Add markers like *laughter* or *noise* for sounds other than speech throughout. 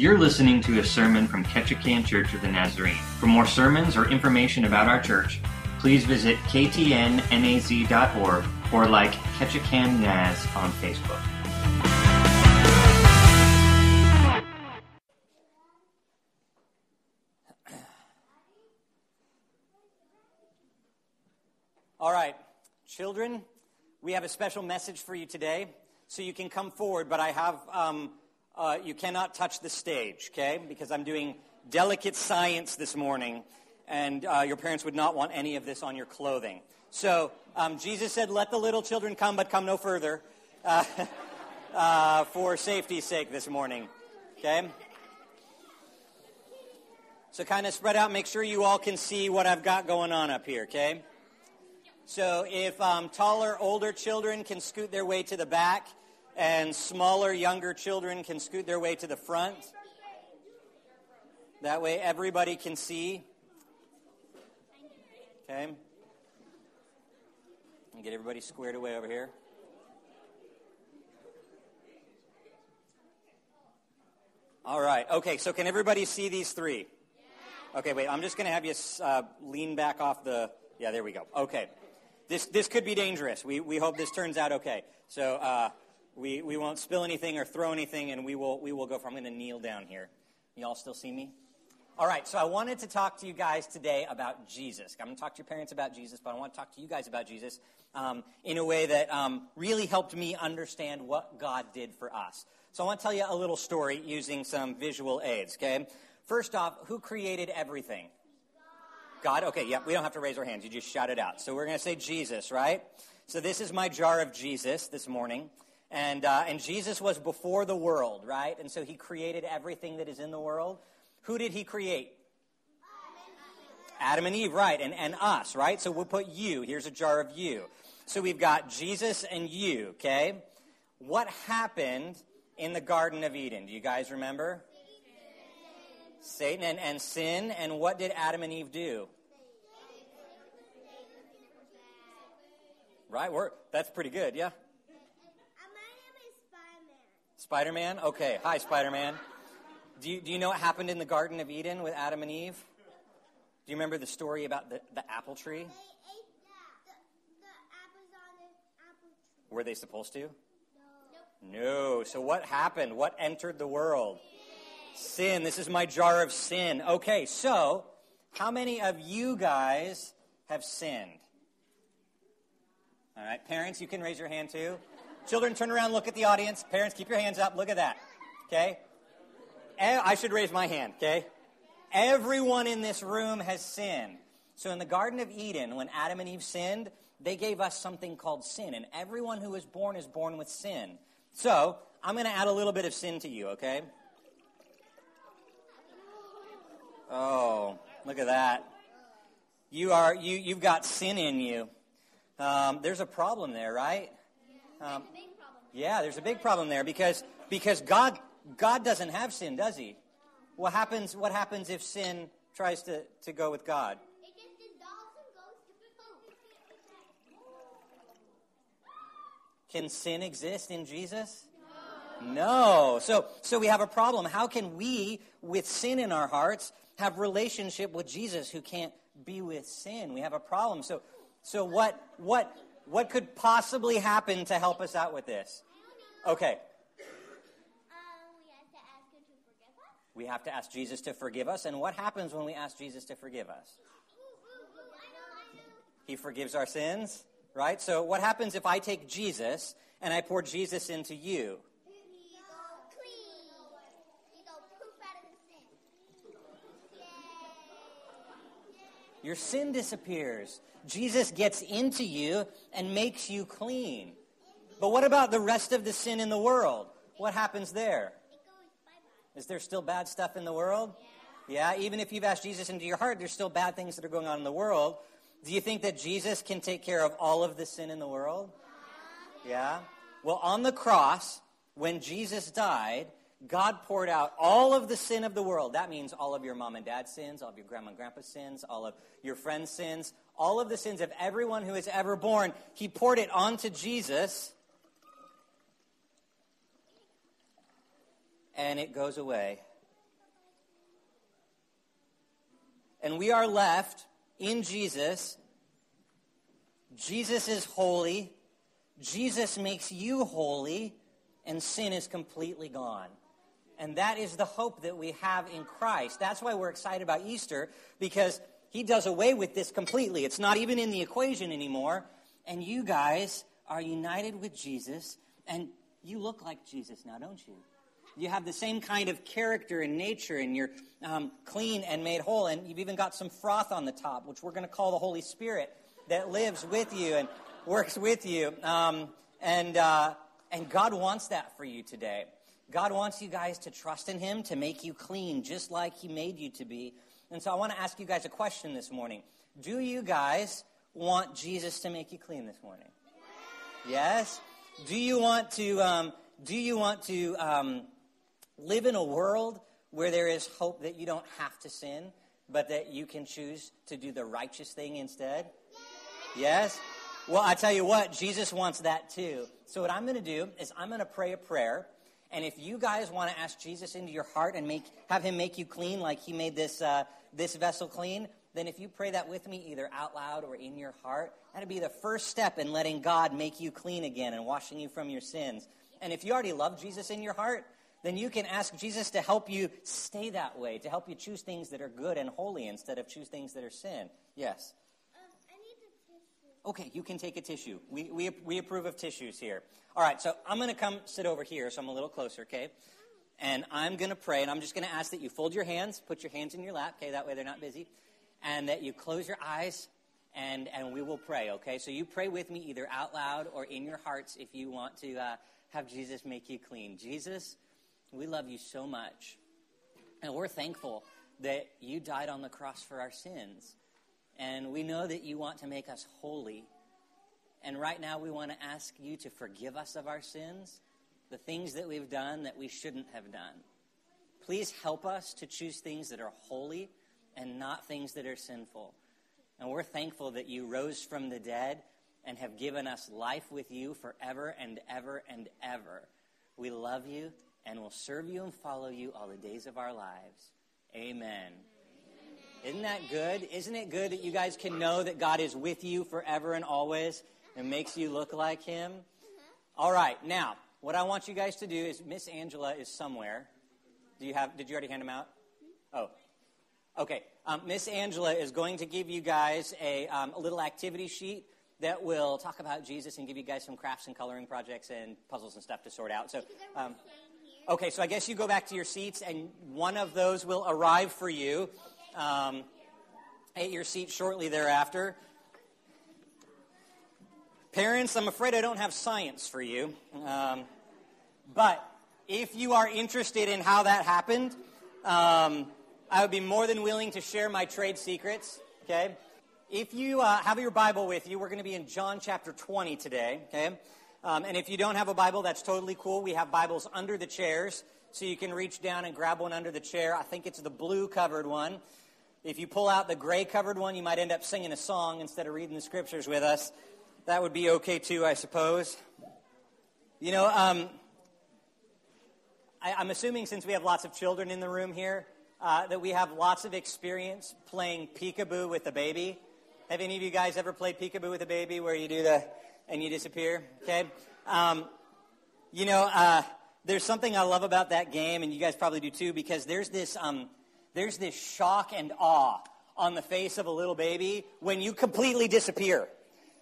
You're listening to a sermon from Ketchikan Church of the Nazarene. For more sermons or information about our church, please visit ktnnaz.org or like Ketchikan Naz on Facebook. All right, children, we have a special message for you today. So you can come forward, but I have, um, uh, you cannot touch the stage, okay? Because I'm doing delicate science this morning, and uh, your parents would not want any of this on your clothing. So um, Jesus said, Let the little children come, but come no further, *laughs* uh, uh for safety's sake this morning, okay? So kind of spread out, make sure you all can see what I've got going on up here, okay? So if um, taller, older children can scoot their way to the back, and smaller, younger children can scoot their way to the front. That way everybody can see. Okay? And get everybody squared away over here. All right. Okay, so can everybody see these three? Okay, wait. I'm just going to have you uh, lean back off the. Yeah, there we go. Okay this, this could be dangerous. We, we hope this turns out okay. So uh, we, we won't spill anything or throw anything, and we will, we will go for I'm going to kneel down here. You all still see me? All right, so I wanted to talk to you guys today about Jesus. I'm going to talk to your parents about Jesus, but I want to talk to you guys about Jesus um, in a way that um, really helped me understand what God did for us. So I want to tell you a little story using some visual aids, okay? First off, who created everything? God? Okay, yeah, we don't have to raise our hands. You just shout it out. So we're going to say Jesus, right? So this is my jar of Jesus this morning. And, uh, and Jesus was before the world, right? And so he created everything that is in the world. Who did he create? Adam and Eve, right, and, and us, right? So we'll put you. Here's a jar of you. So we've got Jesus and you, okay? What happened in the Garden of Eden? Do you guys remember? Satan and, and sin. And what did Adam and Eve do? Right? We're, that's pretty good, yeah? Spider Man? Okay. Hi, Spider Man. Do you, do you know what happened in the Garden of Eden with Adam and Eve? Do you remember the story about the, the apple tree? Were they supposed to? No. No. So what happened? What entered the world? Sin. This is my jar of sin. Okay, so how many of you guys have sinned? All right, parents, you can raise your hand too. Children, turn around, look at the audience. Parents, keep your hands up. Look at that. Okay? I should raise my hand, okay? Everyone in this room has sinned. So in the Garden of Eden, when Adam and Eve sinned, they gave us something called sin. And everyone who is born is born with sin. So I'm going to add a little bit of sin to you, okay? Oh, look at that. You are you you've got sin in you. Um, there's a problem there, right? Um, yeah, there's a big problem there because because God God doesn't have sin, does He? What happens? What happens if sin tries to, to go with God? Can sin exist in Jesus? No. no. So so we have a problem. How can we, with sin in our hearts, have relationship with Jesus who can't be with sin. We have a problem. So, so what, what, what could possibly happen to help us out with this? Okay. We have to ask Jesus to forgive us. And what happens when we ask Jesus to forgive us? He forgives our sins, right? So, what happens if I take Jesus and I pour Jesus into you? Your sin disappears. Jesus gets into you and makes you clean. But what about the rest of the sin in the world? What happens there? Is there still bad stuff in the world? Yeah, even if you've asked Jesus into your heart, there's still bad things that are going on in the world. Do you think that Jesus can take care of all of the sin in the world? Yeah? Well, on the cross, when Jesus died, God poured out all of the sin of the world. That means all of your mom and dad's sins, all of your grandma and grandpa's sins, all of your friend's sins, all of the sins of everyone who is ever born. He poured it onto Jesus, and it goes away. And we are left in Jesus. Jesus is holy. Jesus makes you holy, and sin is completely gone. And that is the hope that we have in Christ. That's why we're excited about Easter, because he does away with this completely. It's not even in the equation anymore. And you guys are united with Jesus, and you look like Jesus now, don't you? You have the same kind of character and nature, and you're um, clean and made whole. And you've even got some froth on the top, which we're going to call the Holy Spirit, that lives with you and works with you. Um, and, uh, and God wants that for you today. God wants you guys to trust in Him to make you clean, just like He made you to be. And so I want to ask you guys a question this morning. Do you guys want Jesus to make you clean this morning? Yes? Do you want to, um, do you want to um, live in a world where there is hope that you don't have to sin, but that you can choose to do the righteous thing instead? Yes? Well, I tell you what, Jesus wants that too. So what I'm going to do is I'm going to pray a prayer. And if you guys want to ask Jesus into your heart and make, have him make you clean like he made this, uh, this vessel clean, then if you pray that with me, either out loud or in your heart, that'd be the first step in letting God make you clean again and washing you from your sins. And if you already love Jesus in your heart, then you can ask Jesus to help you stay that way, to help you choose things that are good and holy instead of choose things that are sin. Yes? Okay, you can take a tissue. We, we, we approve of tissues here. All right, so I'm going to come sit over here, so I'm a little closer, okay? And I'm going to pray, and I'm just going to ask that you fold your hands, put your hands in your lap, okay? That way they're not busy. And that you close your eyes, and, and we will pray, okay? So you pray with me either out loud or in your hearts if you want to uh, have Jesus make you clean. Jesus, we love you so much. And we're thankful that you died on the cross for our sins. And we know that you want to make us holy. And right now, we want to ask you to forgive us of our sins, the things that we've done that we shouldn't have done. Please help us to choose things that are holy and not things that are sinful. And we're thankful that you rose from the dead and have given us life with you forever and ever and ever. We love you and will serve you and follow you all the days of our lives. Amen. Isn't that good? Isn't it good that you guys can know that God is with you forever and always and makes you look like Him? All right, now, what I want you guys to do is Miss Angela is somewhere. Do you have, did you already hand them out? Oh, okay. Um, Miss Angela is going to give you guys a, um, a little activity sheet that will talk about Jesus and give you guys some crafts and coloring projects and puzzles and stuff to sort out. So, um, okay, so I guess you go back to your seats and one of those will arrive for you um, at your seat shortly thereafter. Parents, I'm afraid I don't have science for you. Um, but if you are interested in how that happened, um, I would be more than willing to share my trade secrets. Okay? If you uh, have your Bible with you, we're going to be in John chapter 20 today. Okay? Um, and if you don't have a Bible, that's totally cool. We have Bibles under the chairs, so you can reach down and grab one under the chair. I think it's the blue covered one. If you pull out the gray covered one, you might end up singing a song instead of reading the scriptures with us. That would be okay too, I suppose. You know, um, I, am assuming since we have lots of children in the room here, uh, that we have lots of experience playing peekaboo with a baby. Have any of you guys ever played peekaboo with a baby where you do the and you disappear? Okay. Um, you know, uh, there's something I love about that game, and you guys probably do too, because there's this um, there's this shock and awe on the face of a little baby when you completely disappear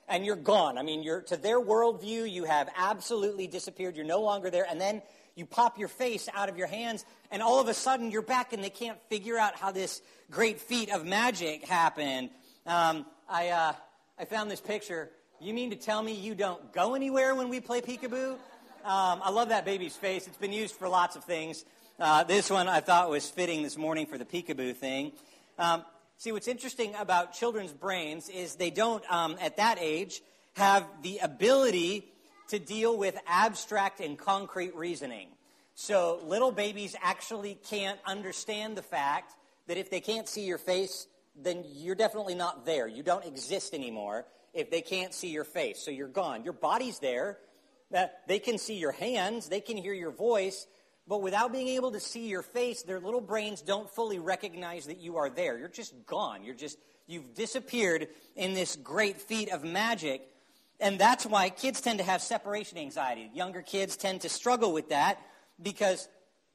and you're gone. I mean, you're to their worldview, you have absolutely disappeared. You're no longer there. And then you pop your face out of your hands, and all of a sudden you're back, and they can't figure out how this great feat of magic happened. Um, I, uh, I found this picture. You mean to tell me you don't go anywhere when we play peekaboo? Um, I love that baby's face. It's been used for lots of things. Uh, this one I thought was fitting this morning for the peekaboo thing. Um, see, what's interesting about children's brains is they don't, um, at that age, have the ability to deal with abstract and concrete reasoning. So little babies actually can't understand the fact that if they can't see your face, then you're definitely not there. You don't exist anymore if they can't see your face. So you're gone. Your body's there. They can see your hands, they can hear your voice, but without being able to see your face, their little brains don't fully recognize that you are there. You're just gone. You're just, you've disappeared in this great feat of magic. And that's why kids tend to have separation anxiety. Younger kids tend to struggle with that because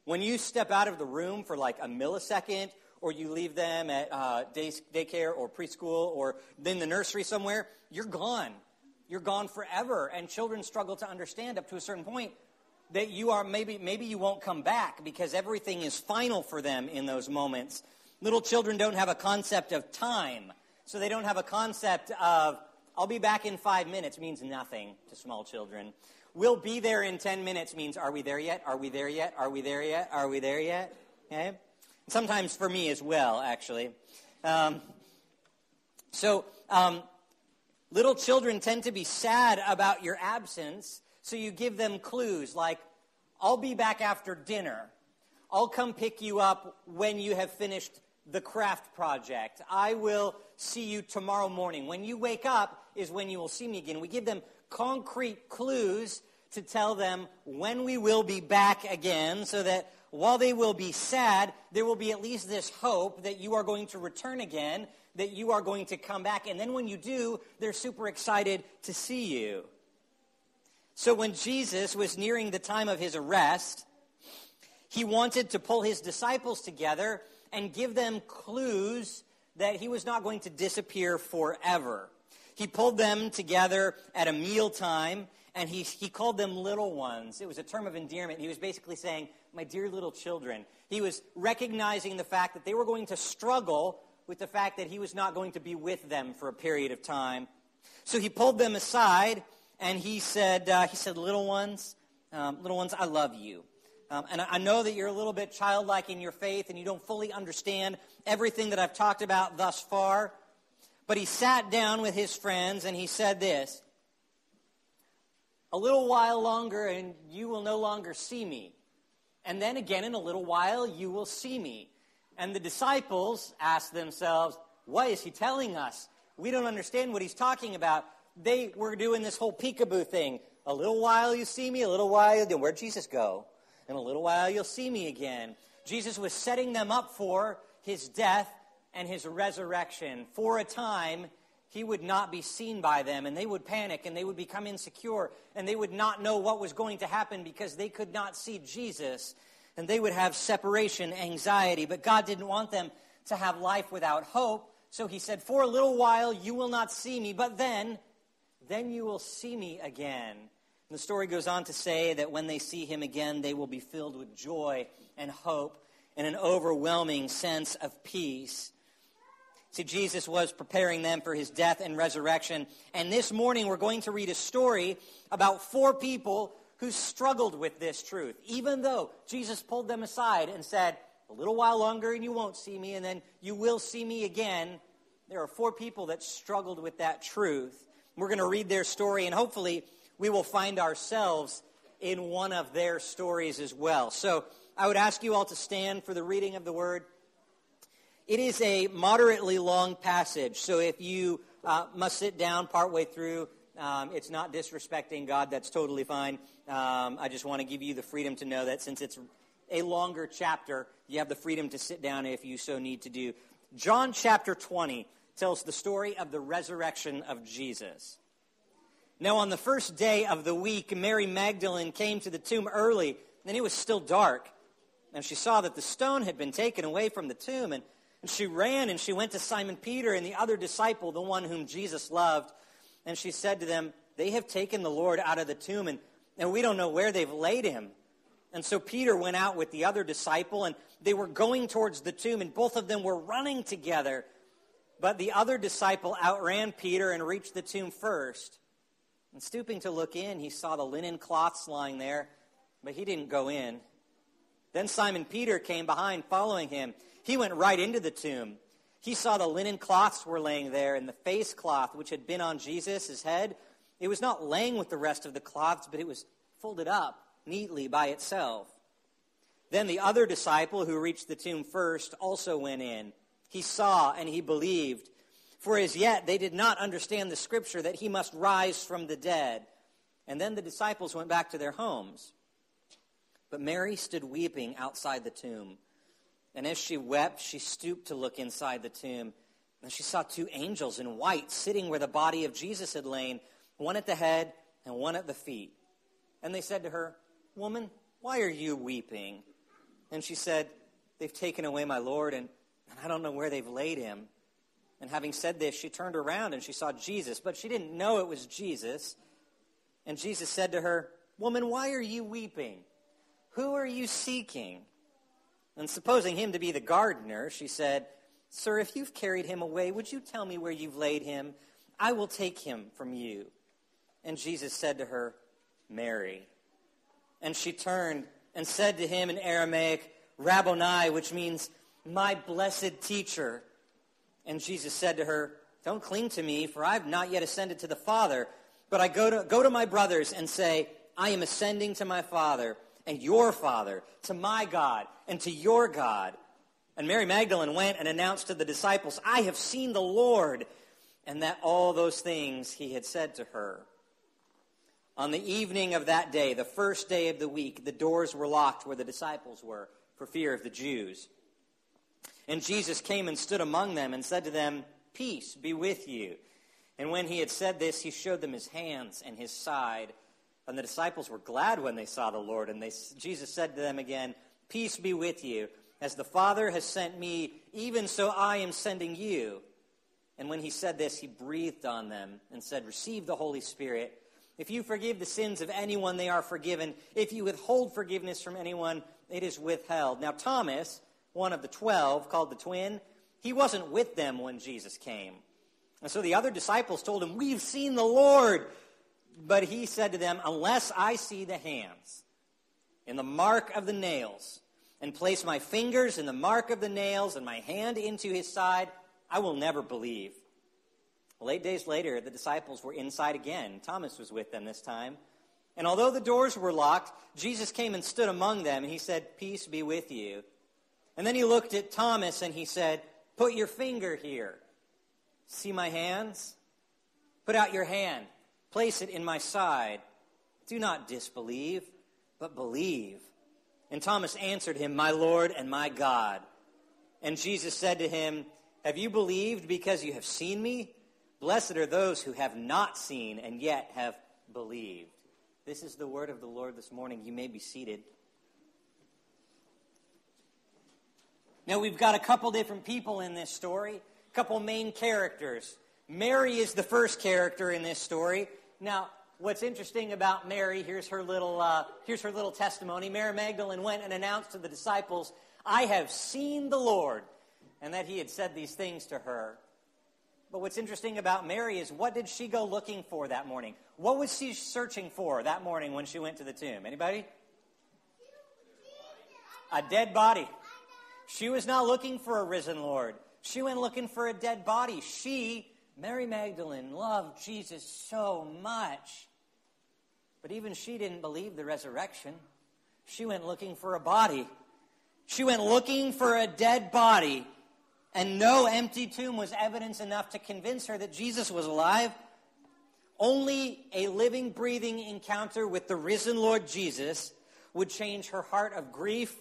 when you step out of the room for like a millisecond, or you leave them at uh, day, daycare or preschool or in the nursery somewhere, you're gone. You're gone forever. And children struggle to understand up to a certain point that you are maybe maybe you won't come back because everything is final for them in those moments. Little children don't have a concept of time. So they don't have a concept of I'll be back in 5 minutes means nothing to small children. We'll be there in 10 minutes means are we there yet? Are we there yet? Are we there yet? Are we there yet? Okay? Sometimes for me as well, actually. Um, so, um, little children tend to be sad about your absence so you give them clues like, I'll be back after dinner. I'll come pick you up when you have finished the craft project. I will see you tomorrow morning. When you wake up is when you will see me again. We give them concrete clues to tell them when we will be back again so that while they will be sad, there will be at least this hope that you are going to return again, that you are going to come back. And then when you do, they're super excited to see you. So when Jesus was nearing the time of his arrest, he wanted to pull his disciples together and give them clues that he was not going to disappear forever. He pulled them together at a mealtime and he, he called them little ones. It was a term of endearment. He was basically saying, My dear little children. He was recognizing the fact that they were going to struggle with the fact that he was not going to be with them for a period of time. So he pulled them aside and he said, uh, he said, little ones, um, little ones, I love you. Um, and I know that you're a little bit childlike in your faith and you don't fully understand everything that I've talked about thus far. But he sat down with his friends and he said this A little while longer and you will no longer see me. And then again in a little while you will see me. And the disciples asked themselves, What is he telling us? We don't understand what he's talking about they were doing this whole peekaboo thing. A little while you see me, a little while, then where'd Jesus go? In a little while you'll see me again. Jesus was setting them up for his death and his resurrection. For a time, he would not be seen by them, and they would panic and they would become insecure, and they would not know what was going to happen because they could not see Jesus, and they would have separation anxiety. But God didn't want them to have life without hope, so he said, For a little while you will not see me, but then then you will see me again. And the story goes on to say that when they see him again, they will be filled with joy and hope and an overwhelming sense of peace. See, Jesus was preparing them for his death and resurrection. And this morning, we're going to read a story about four people who struggled with this truth. Even though Jesus pulled them aside and said, A little while longer and you won't see me, and then you will see me again. There are four people that struggled with that truth. We're going to read their story, and hopefully, we will find ourselves in one of their stories as well. So, I would ask you all to stand for the reading of the word. It is a moderately long passage, so if you uh, must sit down partway through, um, it's not disrespecting God. That's totally fine. Um, I just want to give you the freedom to know that since it's a longer chapter, you have the freedom to sit down if you so need to do. John chapter 20 tells the story of the resurrection of Jesus. Now, on the first day of the week, Mary Magdalene came to the tomb early, and it was still dark. And she saw that the stone had been taken away from the tomb, and, and she ran and she went to Simon Peter and the other disciple, the one whom Jesus loved. And she said to them, They have taken the Lord out of the tomb, and, and we don't know where they've laid him. And so Peter went out with the other disciple, and they were going towards the tomb, and both of them were running together. But the other disciple outran Peter and reached the tomb first. And stooping to look in, he saw the linen cloths lying there, but he didn't go in. Then Simon Peter came behind, following him. He went right into the tomb. He saw the linen cloths were laying there, and the face cloth which had been on Jesus' his head. It was not laying with the rest of the cloths, but it was folded up neatly by itself. Then the other disciple who reached the tomb first also went in he saw and he believed. For as yet they did not understand the scripture that he must rise from the dead. And then the disciples went back to their homes. But Mary stood weeping outside the tomb. And as she wept, she stooped to look inside the tomb. And she saw two angels in white sitting where the body of Jesus had lain, one at the head and one at the feet. And they said to her, Woman, why are you weeping? And she said, They've taken away my Lord, and, and I don't know where they've laid him. And having said this, she turned around and she saw Jesus, but she didn't know it was Jesus. And Jesus said to her, Woman, why are you weeping? Who are you seeking? And supposing him to be the gardener, she said, Sir, if you've carried him away, would you tell me where you've laid him? I will take him from you. And Jesus said to her, Mary. And she turned and said to him in Aramaic, Rabboni, which means my blessed teacher. And Jesus said to her, Don't cling to me, for I have not yet ascended to the Father, but I go to, go to my brothers and say, I am ascending to my Father and your Father, to my God and to your God. And Mary Magdalene went and announced to the disciples, I have seen the Lord, and that all those things he had said to her. On the evening of that day, the first day of the week, the doors were locked where the disciples were for fear of the Jews. And Jesus came and stood among them and said to them, Peace be with you. And when he had said this, he showed them his hands and his side. And the disciples were glad when they saw the Lord. And they, Jesus said to them again, Peace be with you. As the Father has sent me, even so I am sending you. And when he said this, he breathed on them and said, Receive the Holy Spirit. If you forgive the sins of anyone, they are forgiven. If you withhold forgiveness from anyone, it is withheld. Now, Thomas, one of the twelve, called the twin, he wasn't with them when Jesus came. And so the other disciples told him, We've seen the Lord. But he said to them, Unless I see the hands in the mark of the nails, and place my fingers in the mark of the nails, and my hand into his side, I will never believe. Well, eight days later, the disciples were inside again. Thomas was with them this time. And although the doors were locked, Jesus came and stood among them, and he said, Peace be with you. And then he looked at Thomas and he said, Put your finger here. See my hands? Put out your hand. Place it in my side. Do not disbelieve, but believe. And Thomas answered him, My Lord and my God. And Jesus said to him, Have you believed because you have seen me? Blessed are those who have not seen and yet have believed. This is the word of the Lord this morning. You may be seated. Now, we've got a couple different people in this story, a couple main characters. Mary is the first character in this story. Now, what's interesting about Mary, here's her little, uh, here's her little testimony. Mary Magdalene went and announced to the disciples, I have seen the Lord, and that he had said these things to her. But what's interesting about Mary is what did she go looking for that morning? What was she searching for that morning when she went to the tomb? Anybody? A dead body. She was not looking for a risen Lord. She went looking for a dead body. She, Mary Magdalene, loved Jesus so much. But even she didn't believe the resurrection. She went looking for a body. She went looking for a dead body. And no empty tomb was evidence enough to convince her that Jesus was alive. Only a living, breathing encounter with the risen Lord Jesus would change her heart of grief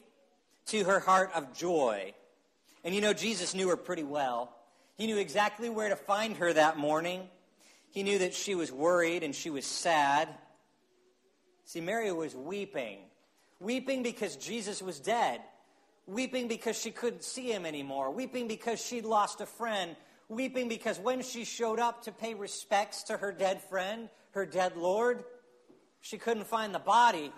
to her heart of joy. And you know, Jesus knew her pretty well. He knew exactly where to find her that morning. He knew that she was worried and she was sad. See, Mary was weeping. Weeping because Jesus was dead. Weeping because she couldn't see him anymore. Weeping because she'd lost a friend. Weeping because when she showed up to pay respects to her dead friend, her dead Lord, she couldn't find the body.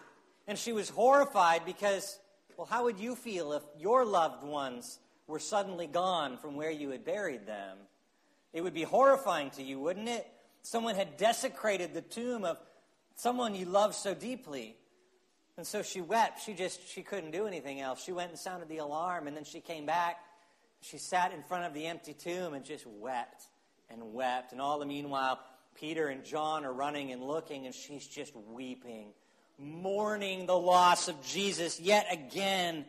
And she was horrified because well, how would you feel if your loved ones were suddenly gone from where you had buried them? It would be horrifying to you, wouldn't it? Someone had desecrated the tomb of someone you loved so deeply. And so she wept. She just she couldn't do anything else. She went and sounded the alarm and then she came back. She sat in front of the empty tomb and just wept and wept. And all the meanwhile, Peter and John are running and looking and she's just weeping mourning the loss of Jesus yet again.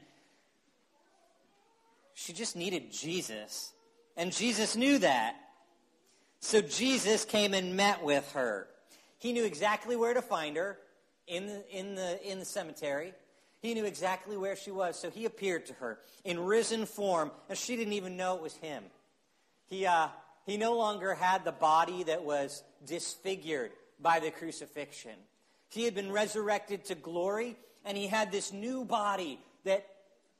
She just needed Jesus. And Jesus knew that. So Jesus came and met with her. He knew exactly where to find her in the, in the, in the cemetery. He knew exactly where she was, so he appeared to her in risen form, and she didn't even know it was him. He, uh, he no longer had the body that was disfigured by the crucifixion. He had been resurrected to glory, and he had this new body that,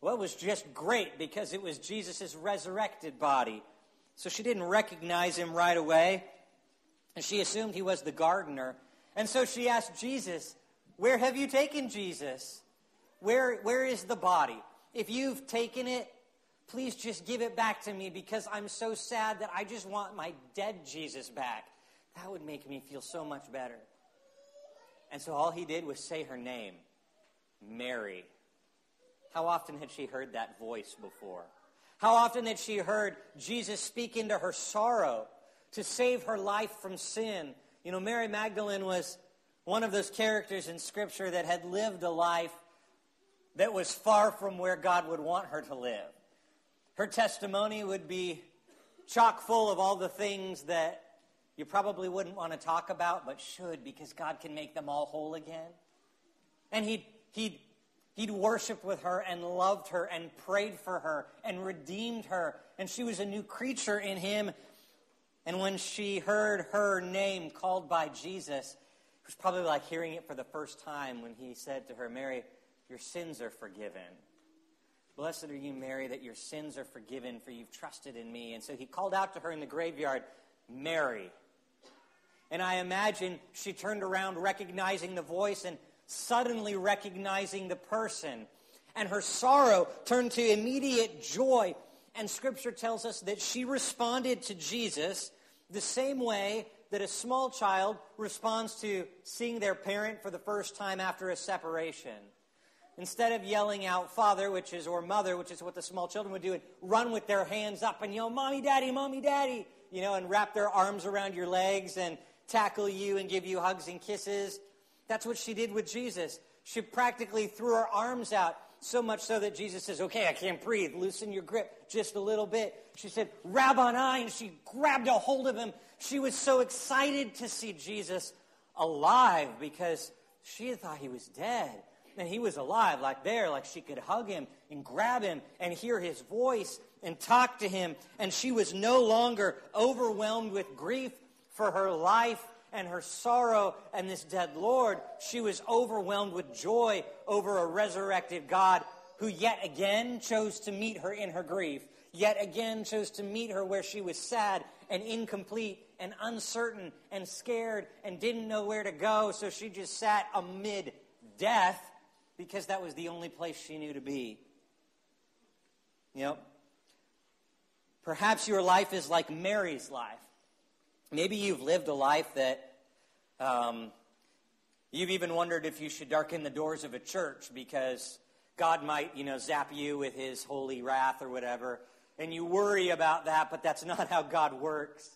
well, was just great because it was Jesus' resurrected body. So she didn't recognize him right away, and she assumed he was the gardener. And so she asked Jesus, Where have you taken Jesus? Where, where is the body? If you've taken it, please just give it back to me because I'm so sad that I just want my dead Jesus back. That would make me feel so much better. And so all he did was say her name Mary. How often had she heard that voice before? How often had she heard Jesus speak into her sorrow to save her life from sin? You know, Mary Magdalene was one of those characters in Scripture that had lived a life that was far from where God would want her to live. Her testimony would be chock full of all the things that you probably wouldn't want to talk about, but should because God can make them all whole again. And he'd, he'd, he'd worshiped with her and loved her and prayed for her and redeemed her. And she was a new creature in him. And when she heard her name called by Jesus, it was probably like hearing it for the first time when he said to her, Mary, your sins are forgiven. Blessed are you, Mary, that your sins are forgiven, for you've trusted in me. And so he called out to her in the graveyard, Mary. And I imagine she turned around recognizing the voice and suddenly recognizing the person. And her sorrow turned to immediate joy. And scripture tells us that she responded to Jesus the same way that a small child responds to seeing their parent for the first time after a separation. Instead of yelling out father, which is, or mother, which is what the small children would do, and run with their hands up and yell, mommy, daddy, mommy, daddy, you know, and wrap their arms around your legs and tackle you and give you hugs and kisses. That's what she did with Jesus. She practically threw her arms out, so much so that Jesus says, Okay, I can't breathe. Loosen your grip just a little bit. She said, Rabboni, and she grabbed a hold of him. She was so excited to see Jesus alive because she had thought he was dead. And he was alive, like there, like she could hug him and grab him and hear his voice and talk to him. And she was no longer overwhelmed with grief for her life and her sorrow and this dead Lord, she was overwhelmed with joy over a resurrected God who yet again chose to meet her in her grief, yet again chose to meet her where she was sad and incomplete and uncertain and scared and didn't know where to go, so she just sat amid death because that was the only place she knew to be. You know, perhaps your life is like Mary's life. Maybe you've lived a life that um, you've even wondered if you should darken the doors of a church because God might, you know, zap you with his holy wrath or whatever. And you worry about that, but that's not how God works.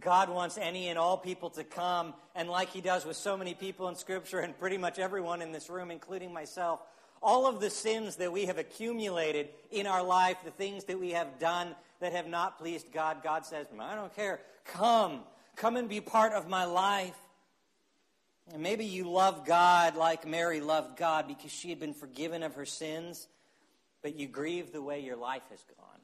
God wants any and all people to come, and like he does with so many people in Scripture and pretty much everyone in this room, including myself, all of the sins that we have accumulated in our life, the things that we have done that have not pleased God, God says, I don't care. Come. Come and be part of my life. And maybe you love God like Mary loved God because she had been forgiven of her sins, but you grieve the way your life has gone.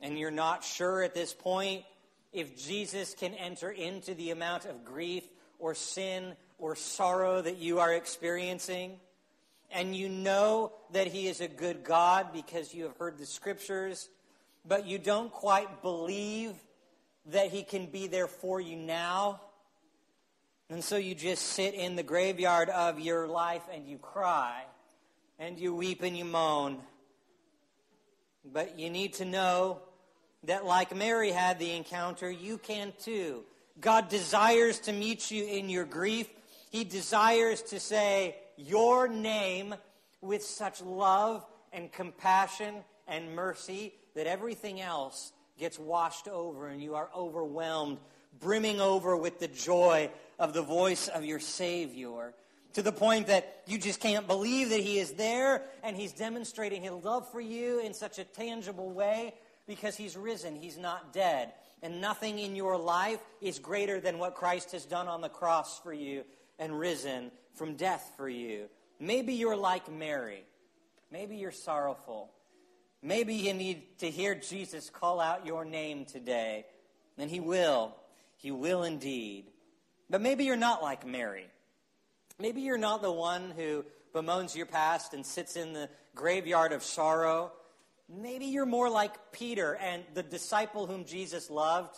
And you're not sure at this point if Jesus can enter into the amount of grief or sin or sorrow that you are experiencing. And you know that He is a good God because you have heard the scriptures, but you don't quite believe that He can be there for you now. And so you just sit in the graveyard of your life and you cry and you weep and you moan. But you need to know that, like Mary had the encounter, you can too. God desires to meet you in your grief. He desires to say your name with such love and compassion and mercy that everything else gets washed over and you are overwhelmed, brimming over with the joy of the voice of your Savior. To the point that you just can't believe that He is there and He's demonstrating His love for you in such a tangible way because He's risen. He's not dead. And nothing in your life is greater than what Christ has done on the cross for you and risen from death for you. Maybe you're like Mary. Maybe you're sorrowful. Maybe you need to hear Jesus call out your name today. And he will. He will indeed. But maybe you're not like Mary. Maybe you're not the one who bemoans your past and sits in the graveyard of sorrow. Maybe you're more like Peter and the disciple whom Jesus loved,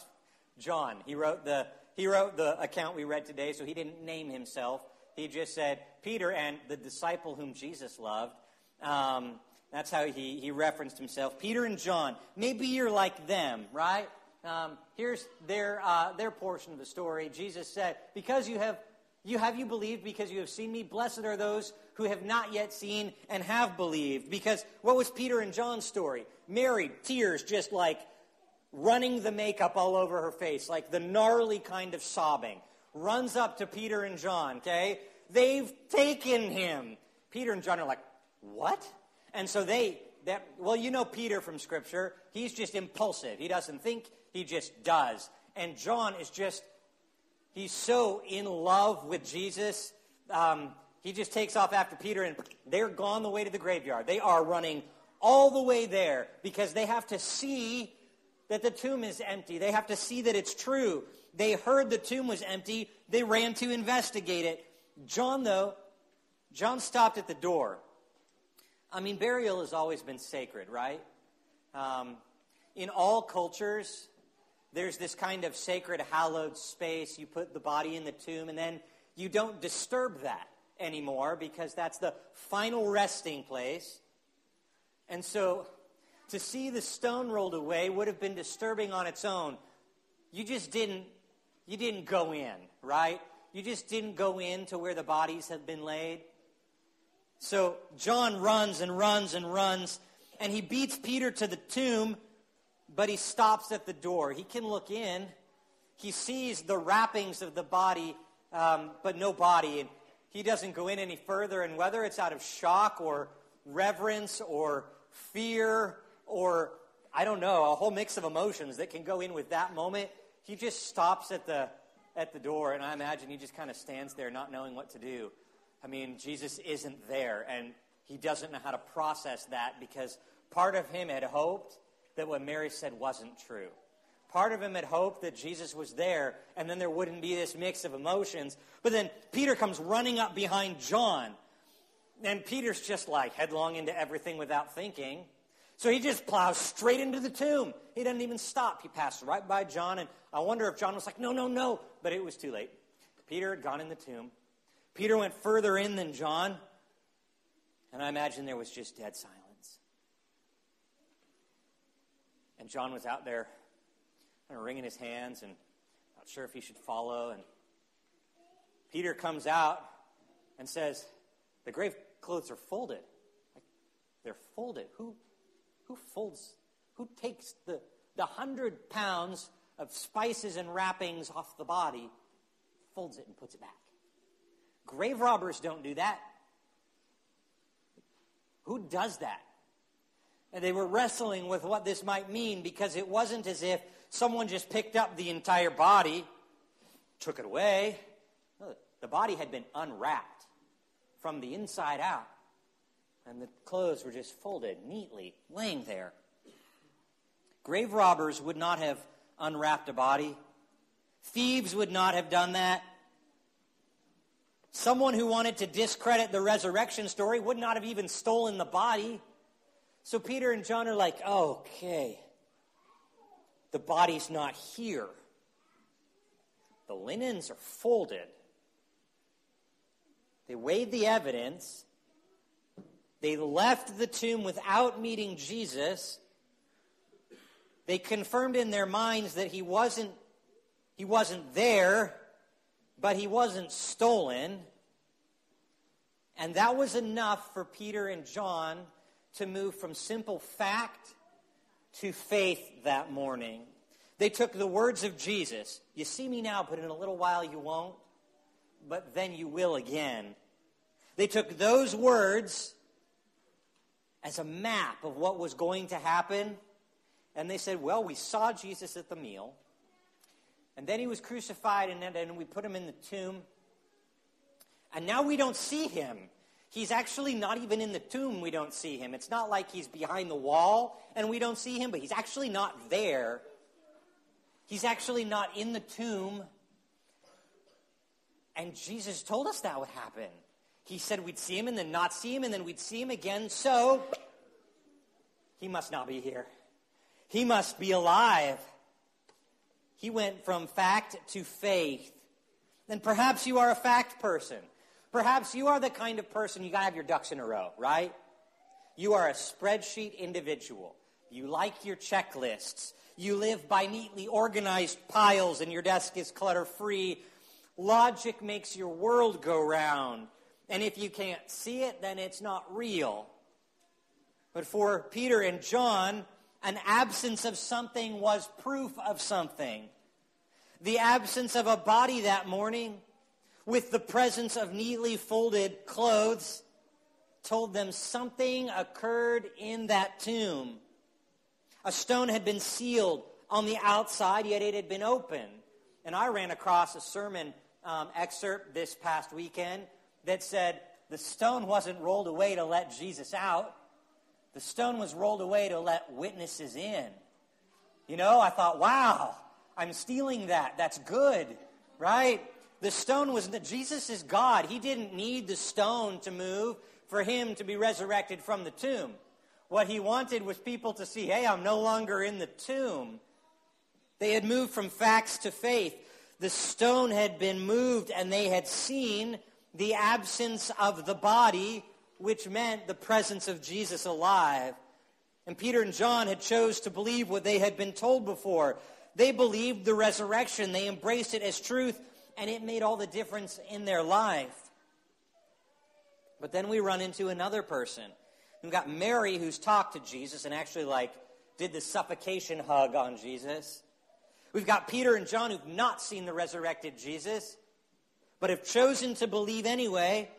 John. He wrote the, he wrote the account we read today, so he didn't name himself. He just said Peter and the disciple whom Jesus loved. Um, that's how he, he referenced himself. Peter and John. Maybe you're like them, right? Um, here's their, uh, their portion of the story. Jesus said, Because you have, you have you believed because you have seen me, blessed are those who have not yet seen and have believed. Because what was Peter and John's story? Mary, tears just like running the makeup all over her face, like the gnarly kind of sobbing. Runs up to Peter and John, okay? They've taken him. Peter and John are like, What? And so they, that, well, you know Peter from Scripture. He's just impulsive. He doesn't think, he just does. And John is just, he's so in love with Jesus. Um, he just takes off after Peter, and they're gone the way to the graveyard. They are running all the way there because they have to see that the tomb is empty. They have to see that it's true. They heard the tomb was empty. They ran to investigate it. John, though, John stopped at the door. I mean, burial has always been sacred, right? Um, in all cultures, there's this kind of sacred, hallowed space. You put the body in the tomb, and then you don't disturb that anymore because that's the final resting place. And so to see the stone rolled away would have been disturbing on its own. You just didn't you didn't go in, right? You just didn't go in to where the bodies had been laid. So John runs and runs and runs, and he beats Peter to the tomb, but he stops at the door. He can look in. He sees the wrappings of the body, um, but no body. And he doesn't go in any further. And whether it's out of shock or reverence or fear or, I don't know, a whole mix of emotions that can go in with that moment, he just stops at the, at the door. And I imagine he just kind of stands there not knowing what to do. I mean, Jesus isn't there, and he doesn't know how to process that because part of him had hoped that what Mary said wasn't true. Part of him had hoped that Jesus was there, and then there wouldn't be this mix of emotions. But then Peter comes running up behind John, and Peter's just like headlong into everything without thinking. So he just plows straight into the tomb. He doesn't even stop. He passed right by John, and I wonder if John was like, no, no, no. But it was too late. Peter had gone in the tomb. Peter went further in than John, and I imagine there was just dead silence. And John was out there kind of wringing his hands and not sure if he should follow. And Peter comes out and says, The grave clothes are folded. Like, they're folded. Who, who folds, who takes the, the hundred pounds of spices and wrappings off the body, folds it and puts it back? Grave robbers don't do that. Who does that? And they were wrestling with what this might mean because it wasn't as if someone just picked up the entire body, took it away. The body had been unwrapped from the inside out. And the clothes were just folded neatly, laying there. Grave robbers would not have unwrapped a body. Thieves would not have done that. Someone who wanted to discredit the resurrection story would not have even stolen the body. So Peter and John are like, okay, the body's not here. The linens are folded. They weighed the evidence. They left the tomb without meeting Jesus. They confirmed in their minds that he wasn't, he wasn't there but he wasn't stolen. And that was enough for Peter and John to move from simple fact to faith that morning. They took the words of Jesus You see me now, but in a little while you won't, but then you will again. They took those words as a map of what was going to happen, and they said, Well, we saw Jesus at the meal. And then he was crucified, and then we put him in the tomb. And now we don't see him. He's actually not even in the tomb, we don't see him. It's not like he's behind the wall and we don't see him, but he's actually not there. He's actually not in the tomb. And Jesus told us that would happen. He said we'd see him and then not see him and then we'd see him again. So, he must not be here. He must be alive. He went from fact to faith. Then perhaps you are a fact person. Perhaps you are the kind of person you got to have your ducks in a row, right? You are a spreadsheet individual. You like your checklists. You live by neatly organized piles and your desk is clutter free. Logic makes your world go round. And if you can't see it, then it's not real. But for Peter and John, an absence of something was proof of something. The absence of a body that morning with the presence of neatly folded clothes, told them something occurred in that tomb. A stone had been sealed on the outside, yet it had been open. And I ran across a sermon um, excerpt this past weekend that said the stone wasn't rolled away to let Jesus out. The stone was rolled away to let witnesses in. You know, I thought, wow, I'm stealing that. That's good, right? The stone was that Jesus is God. He didn't need the stone to move for him to be resurrected from the tomb. What he wanted was people to see, hey, I'm no longer in the tomb. They had moved from facts to faith. The stone had been moved and they had seen the absence of the body, which meant the presence of Jesus alive. And Peter and John had chose to believe what they had been told before. They believed the resurrection. They embraced it as truth and it made all the difference in their life. But then we run into another person. We've got Mary who's talked to Jesus and actually like did the suffocation hug on Jesus. We've got Peter and John who've not seen the resurrected Jesus, but have chosen to believe anyway.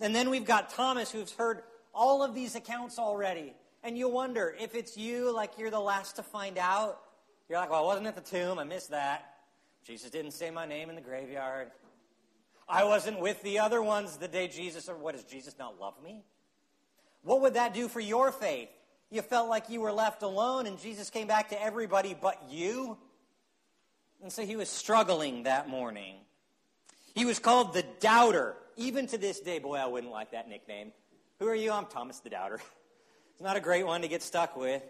And then we've got Thomas who's heard all of these accounts already. And you wonder if it's you, like you're the last to find out. You're like, well, I wasn't at the tomb. I missed that. Jesus didn't say my name in the graveyard. I wasn't with the other ones the day Jesus, or what, does Jesus not love me? What would that do for your faith? You felt like you were left alone and Jesus came back to everybody but you? And so he was struggling that morning. He was called the doubter. Even to this day, boy, I wouldn't like that nickname. Who are you? I'm Thomas the doubter. *laughs* It's not a great one to get stuck with.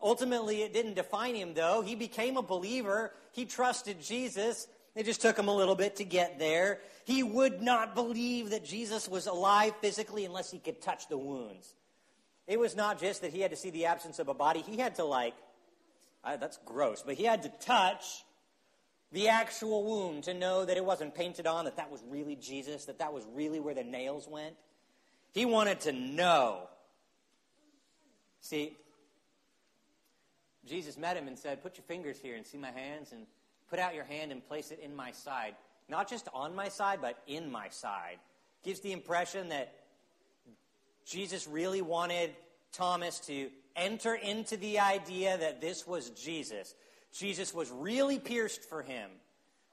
Ultimately, it didn't define him, though. He became a believer. He trusted Jesus. It just took him a little bit to get there. He would not believe that Jesus was alive physically unless he could touch the wounds. It was not just that he had to see the absence of a body, he had to, like, uh, that's gross, but he had to touch the actual wound to know that it wasn't painted on, that that was really Jesus, that that was really where the nails went. He wanted to know. See, Jesus met him and said, Put your fingers here and see my hands, and put out your hand and place it in my side. Not just on my side, but in my side. Gives the impression that Jesus really wanted Thomas to enter into the idea that this was Jesus. Jesus was really pierced for him,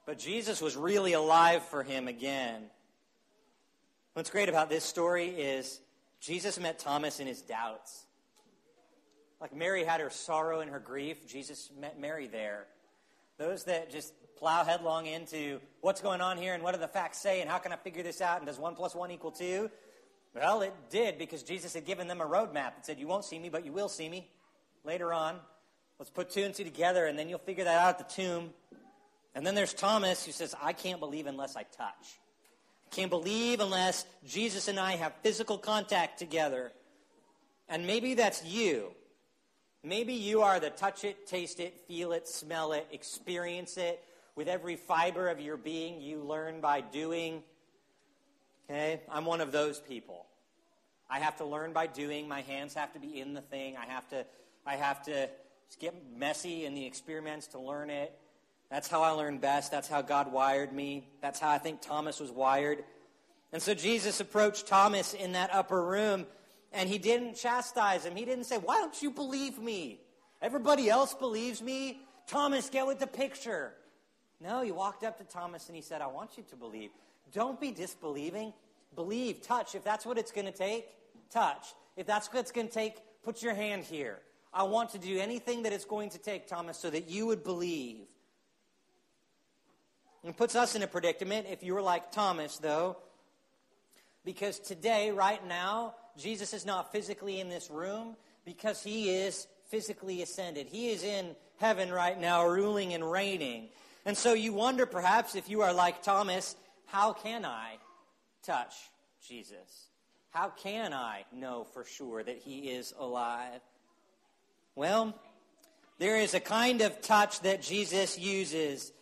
but Jesus was really alive for him again. What's great about this story is Jesus met Thomas in his doubts. Like Mary had her sorrow and her grief, Jesus met Mary there. Those that just plow headlong into what's going on here and what do the facts say and how can I figure this out and does one plus one equal two? Well, it did because Jesus had given them a roadmap that said, You won't see me, but you will see me later on. Let's put two and two together and then you'll figure that out at the tomb. And then there's Thomas who says, I can't believe unless I touch. I can't believe unless Jesus and I have physical contact together. And maybe that's you. Maybe you are the touch it, taste it, feel it, smell it, experience it with every fiber of your being you learn by doing. Okay? I'm one of those people. I have to learn by doing. My hands have to be in the thing. I have to I have to get messy in the experiments to learn it. That's how I learn best. That's how God wired me. That's how I think Thomas was wired. And so Jesus approached Thomas in that upper room and he didn't chastise him. He didn't say, Why don't you believe me? Everybody else believes me. Thomas, get with the picture. No, he walked up to Thomas and he said, I want you to believe. Don't be disbelieving. believe, touch. If that's what it's going to take, touch. If that's what it's going to take, put your hand here. I want to do anything that it's going to take, Thomas, so that you would believe. And puts us in a predicament if you were like Thomas, though, because today, right now, Jesus is not physically in this room because he is physically ascended. He is in heaven right now, ruling and reigning. And so you wonder perhaps if you are like Thomas, how can I touch Jesus? How can I know for sure that he is alive? Well, there is a kind of touch that Jesus uses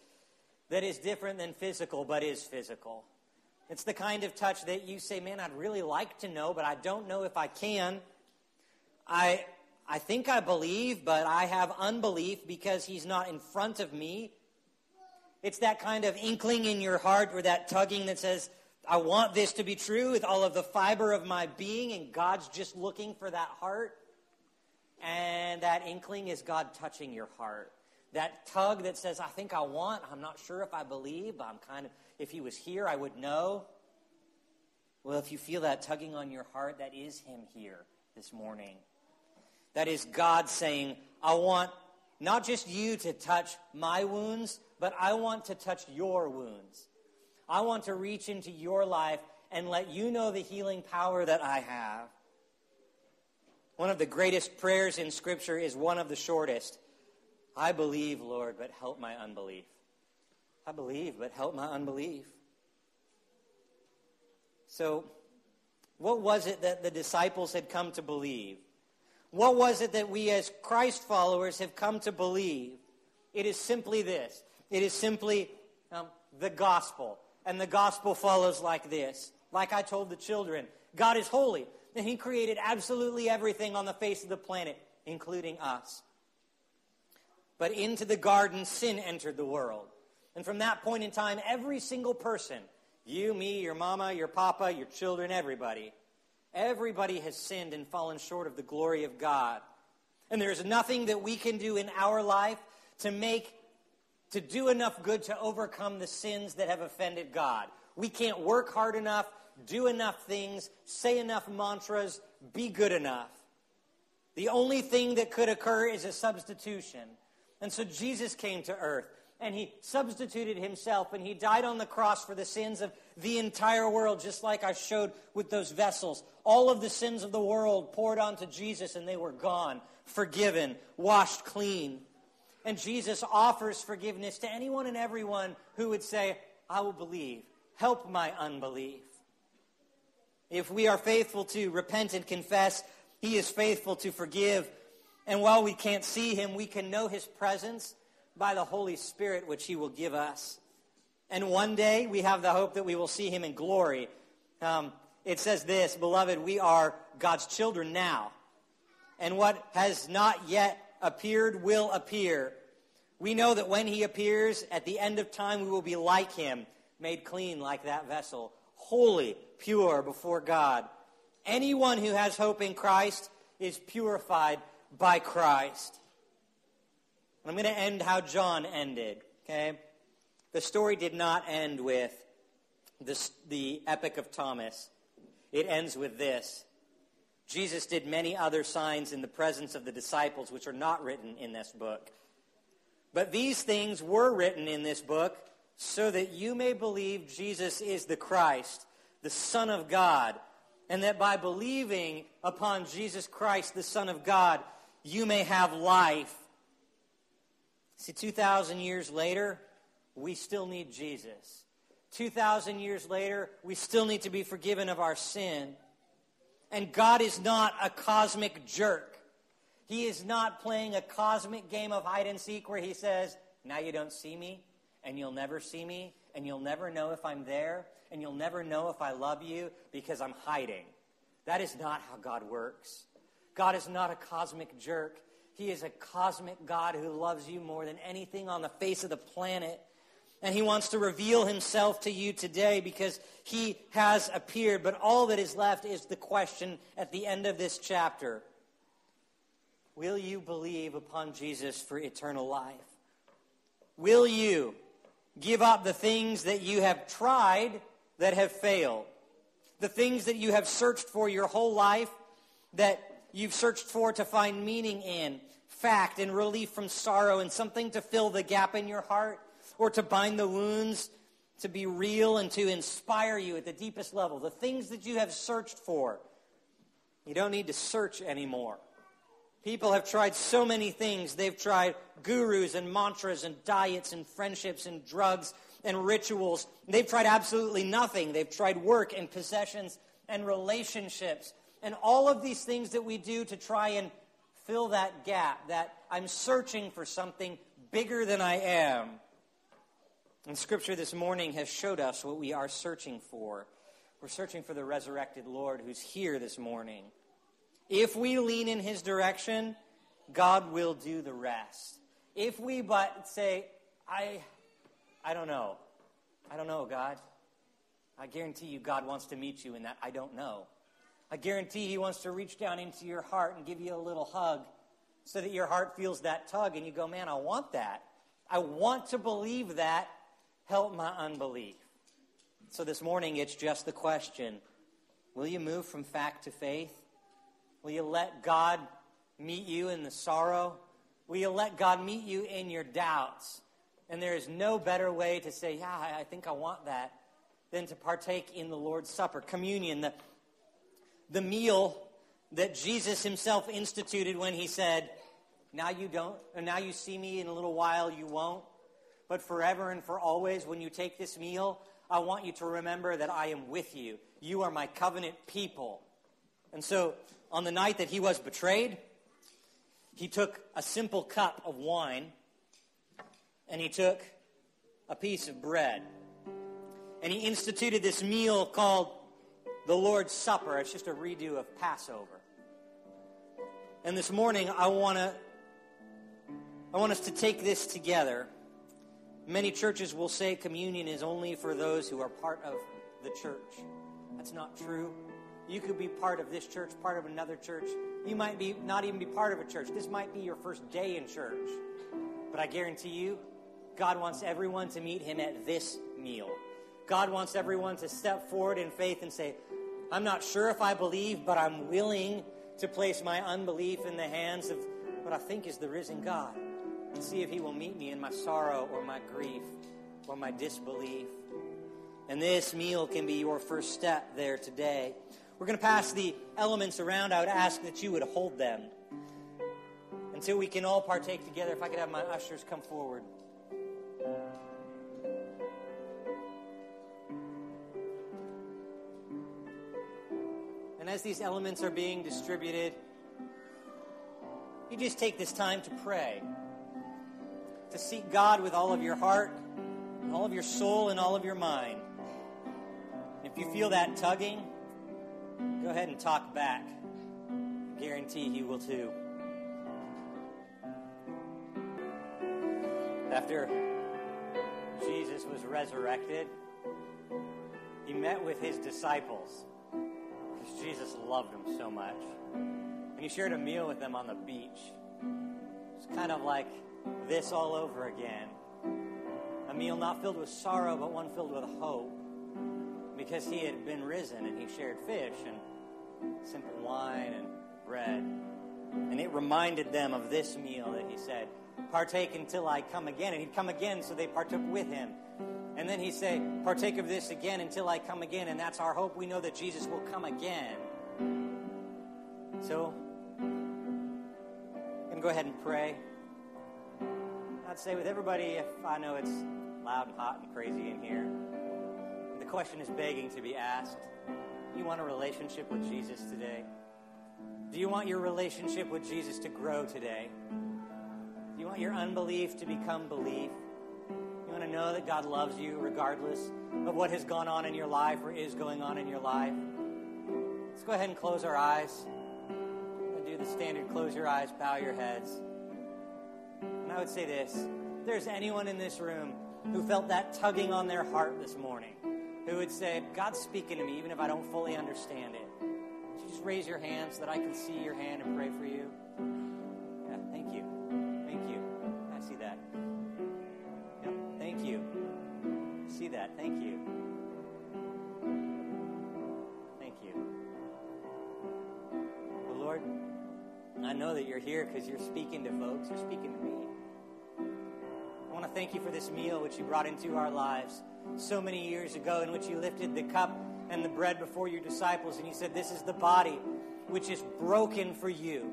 that is different than physical, but is physical. It's the kind of touch that you say, man, I'd really like to know, but I don't know if I can. I, I think I believe, but I have unbelief because he's not in front of me. It's that kind of inkling in your heart or that tugging that says, I want this to be true with all of the fiber of my being, and God's just looking for that heart. And that inkling is God touching your heart. That tug that says, I think I want, I'm not sure if I believe, but I'm kind of, if he was here, I would know. Well, if you feel that tugging on your heart, that is him here this morning. That is God saying, I want not just you to touch my wounds, but I want to touch your wounds. I want to reach into your life and let you know the healing power that I have. One of the greatest prayers in Scripture is one of the shortest. I believe, Lord, but help my unbelief. I believe, but help my unbelief. So, what was it that the disciples had come to believe? What was it that we as Christ followers have come to believe? It is simply this it is simply um, the gospel. And the gospel follows like this. Like I told the children, God is holy, and He created absolutely everything on the face of the planet, including us. But into the garden, sin entered the world. And from that point in time, every single person, you, me, your mama, your papa, your children, everybody, everybody has sinned and fallen short of the glory of God. And there's nothing that we can do in our life to make, to do enough good to overcome the sins that have offended God. We can't work hard enough, do enough things, say enough mantras, be good enough. The only thing that could occur is a substitution. And so Jesus came to earth and he substituted himself and he died on the cross for the sins of the entire world, just like I showed with those vessels. All of the sins of the world poured onto Jesus and they were gone, forgiven, washed clean. And Jesus offers forgiveness to anyone and everyone who would say, I will believe. Help my unbelief. If we are faithful to repent and confess, he is faithful to forgive. And while we can't see him, we can know his presence by the Holy Spirit, which He will give us. And one day we have the hope that we will see Him in glory. Um, it says this, beloved, we are God's children now. And what has not yet appeared will appear. We know that when He appears, at the end of time, we will be like Him, made clean like that vessel, holy, pure before God. Anyone who has hope in Christ is purified by Christ. I'm going to end how John ended, okay? The story did not end with this, the Epic of Thomas. It ends with this. Jesus did many other signs in the presence of the disciples, which are not written in this book. But these things were written in this book so that you may believe Jesus is the Christ, the Son of God, and that by believing upon Jesus Christ, the Son of God, you may have life See, 2,000 years later, we still need Jesus. 2,000 years later, we still need to be forgiven of our sin. And God is not a cosmic jerk. He is not playing a cosmic game of hide and seek where he says, Now you don't see me, and you'll never see me, and you'll never know if I'm there, and you'll never know if I love you because I'm hiding. That is not how God works. God is not a cosmic jerk. He is a cosmic God who loves you more than anything on the face of the planet. And he wants to reveal himself to you today because he has appeared. But all that is left is the question at the end of this chapter Will you believe upon Jesus for eternal life? Will you give up the things that you have tried that have failed? the things that you have searched for your whole life, that you've searched for to find meaning in, fact and relief from sorrow, and something to fill the gap in your heart, or to bind the wounds, to be real and to inspire you at the deepest level. The things that you have searched for, you don't need to search anymore. People have tried so many things. They've tried gurus and mantras and diets and friendships and drugs and rituals. They've tried absolutely nothing. They've tried work and possessions and relationships and all of these things that we do to try and fill that gap, that I'm searching for something bigger than I am. And Scripture this morning has showed us what we are searching for. We're searching for the resurrected Lord who's here this morning. If we lean in His direction, God will do the rest. If we but say, I, I don't know. I don't know, God. I guarantee you, God wants to meet you in that I don't know. I guarantee He wants to reach down into your heart and give you a little hug so that your heart feels that tug and you go, man, I want that. I want to believe that. Help my unbelief. So this morning, it's just the question Will you move from fact to faith? Will you let God meet you in the sorrow? Will you let God meet you in your doubts? And there is no better way to say, Yeah, I think I want that, than to partake in the Lord's Supper, communion, the, the meal that Jesus himself instituted when he said, Now you don't, or now you see me in a little while, you won't. But forever and for always, when you take this meal, I want you to remember that I am with you. You are my covenant people. And so, on the night that he was betrayed, he took a simple cup of wine and he took a piece of bread. And he instituted this meal called the Lord's Supper. It's just a redo of Passover. And this morning, I want to. I want us to take this together. Many churches will say communion is only for those who are part of the church. That's not true. You could be part of this church, part of another church. You might be not even be part of a church. This might be your first day in church. But I guarantee you, God wants everyone to meet him at this meal. God wants everyone to step forward in faith and say, I'm not sure if I believe, but I'm willing to place my unbelief in the hands of what I think is the risen God and see if he will meet me in my sorrow or my grief or my disbelief. And this meal can be your first step there today. We're going to pass the elements around. I would ask that you would hold them until we can all partake together. If I could have my ushers come forward. And as these elements are being distributed, you just take this time to pray, to seek God with all of your heart, all of your soul, and all of your mind. If you feel that tugging, Go ahead and talk back. I guarantee he will too. After Jesus was resurrected, he met with his disciples because Jesus loved them so much. And he shared a meal with them on the beach. It's kind of like this all over again. A meal not filled with sorrow, but one filled with hope because he had been risen and he shared fish and simple wine and bread. And it reminded them of this meal that he said, Partake until I come again. And he'd come again, so they partook with him. And then he said, Partake of this again until I come again. And that's our hope. We know that Jesus will come again. So, I'm going to go ahead and pray. I'd say with everybody, if I know it's loud and hot and crazy in here, the question is begging to be asked. You want a relationship with Jesus today? Do you want your relationship with Jesus to grow today? Do you want your unbelief to become belief? You want to know that God loves you regardless of what has gone on in your life or is going on in your life? Let's go ahead and close our eyes. And do the standard close your eyes, bow your heads. And I would say this if there's anyone in this room who felt that tugging on their heart this morning, who would say, God's speaking to me even if I don't fully understand it. Would you just raise your hand so that I can see your hand and pray for you? Yeah, thank you. Thank you. I see that. Yep, thank you. I see that. Thank you. Thank you. Lord, I know that you're here because you're speaking to folks, you're speaking to me. To thank you for this meal which you brought into our lives so many years ago, in which you lifted the cup and the bread before your disciples, and you said, This is the body which is broken for you.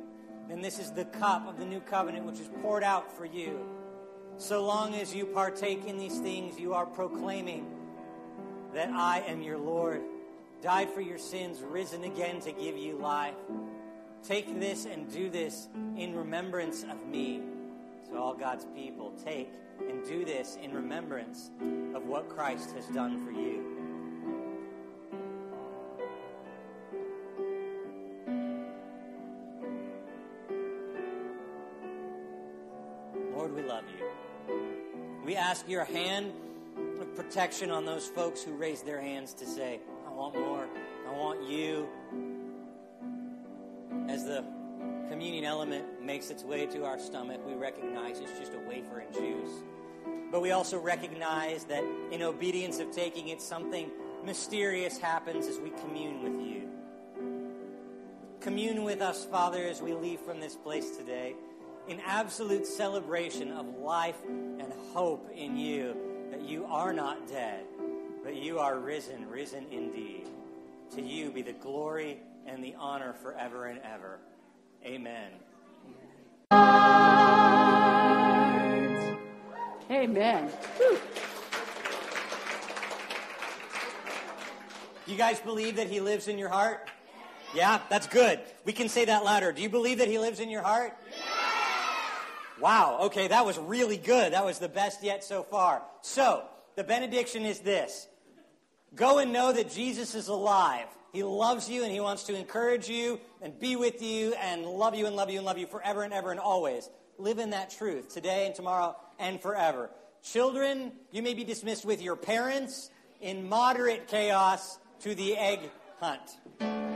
And this is the cup of the new covenant which is poured out for you. So long as you partake in these things, you are proclaiming that I am your Lord, died for your sins, risen again to give you life. Take this and do this in remembrance of me. So, all God's people, take and do this in remembrance of what Christ has done for you. Lord, we love you. We ask your hand of protection on those folks who raise their hands to say, I want more. I want you. As the communion element makes its way to our stomach, we recognize it's just a wafer and juice. But we also recognize that in obedience of taking it, something mysterious happens as we commune with you. Commune with us, Father, as we leave from this place today in absolute celebration of life and hope in you that you are not dead, but you are risen, risen indeed. To you be the glory and the honor forever and ever. Amen. Amen. You guys believe that he lives in your heart? Yeah, that's good. We can say that louder. Do you believe that he lives in your heart? Yeah. Wow, okay, that was really good. That was the best yet so far. So, the benediction is this Go and know that Jesus is alive. He loves you and he wants to encourage you and be with you and love you and love you and love you forever and ever and always. Live in that truth today and tomorrow and forever. Children, you may be dismissed with your parents in moderate chaos to the egg hunt.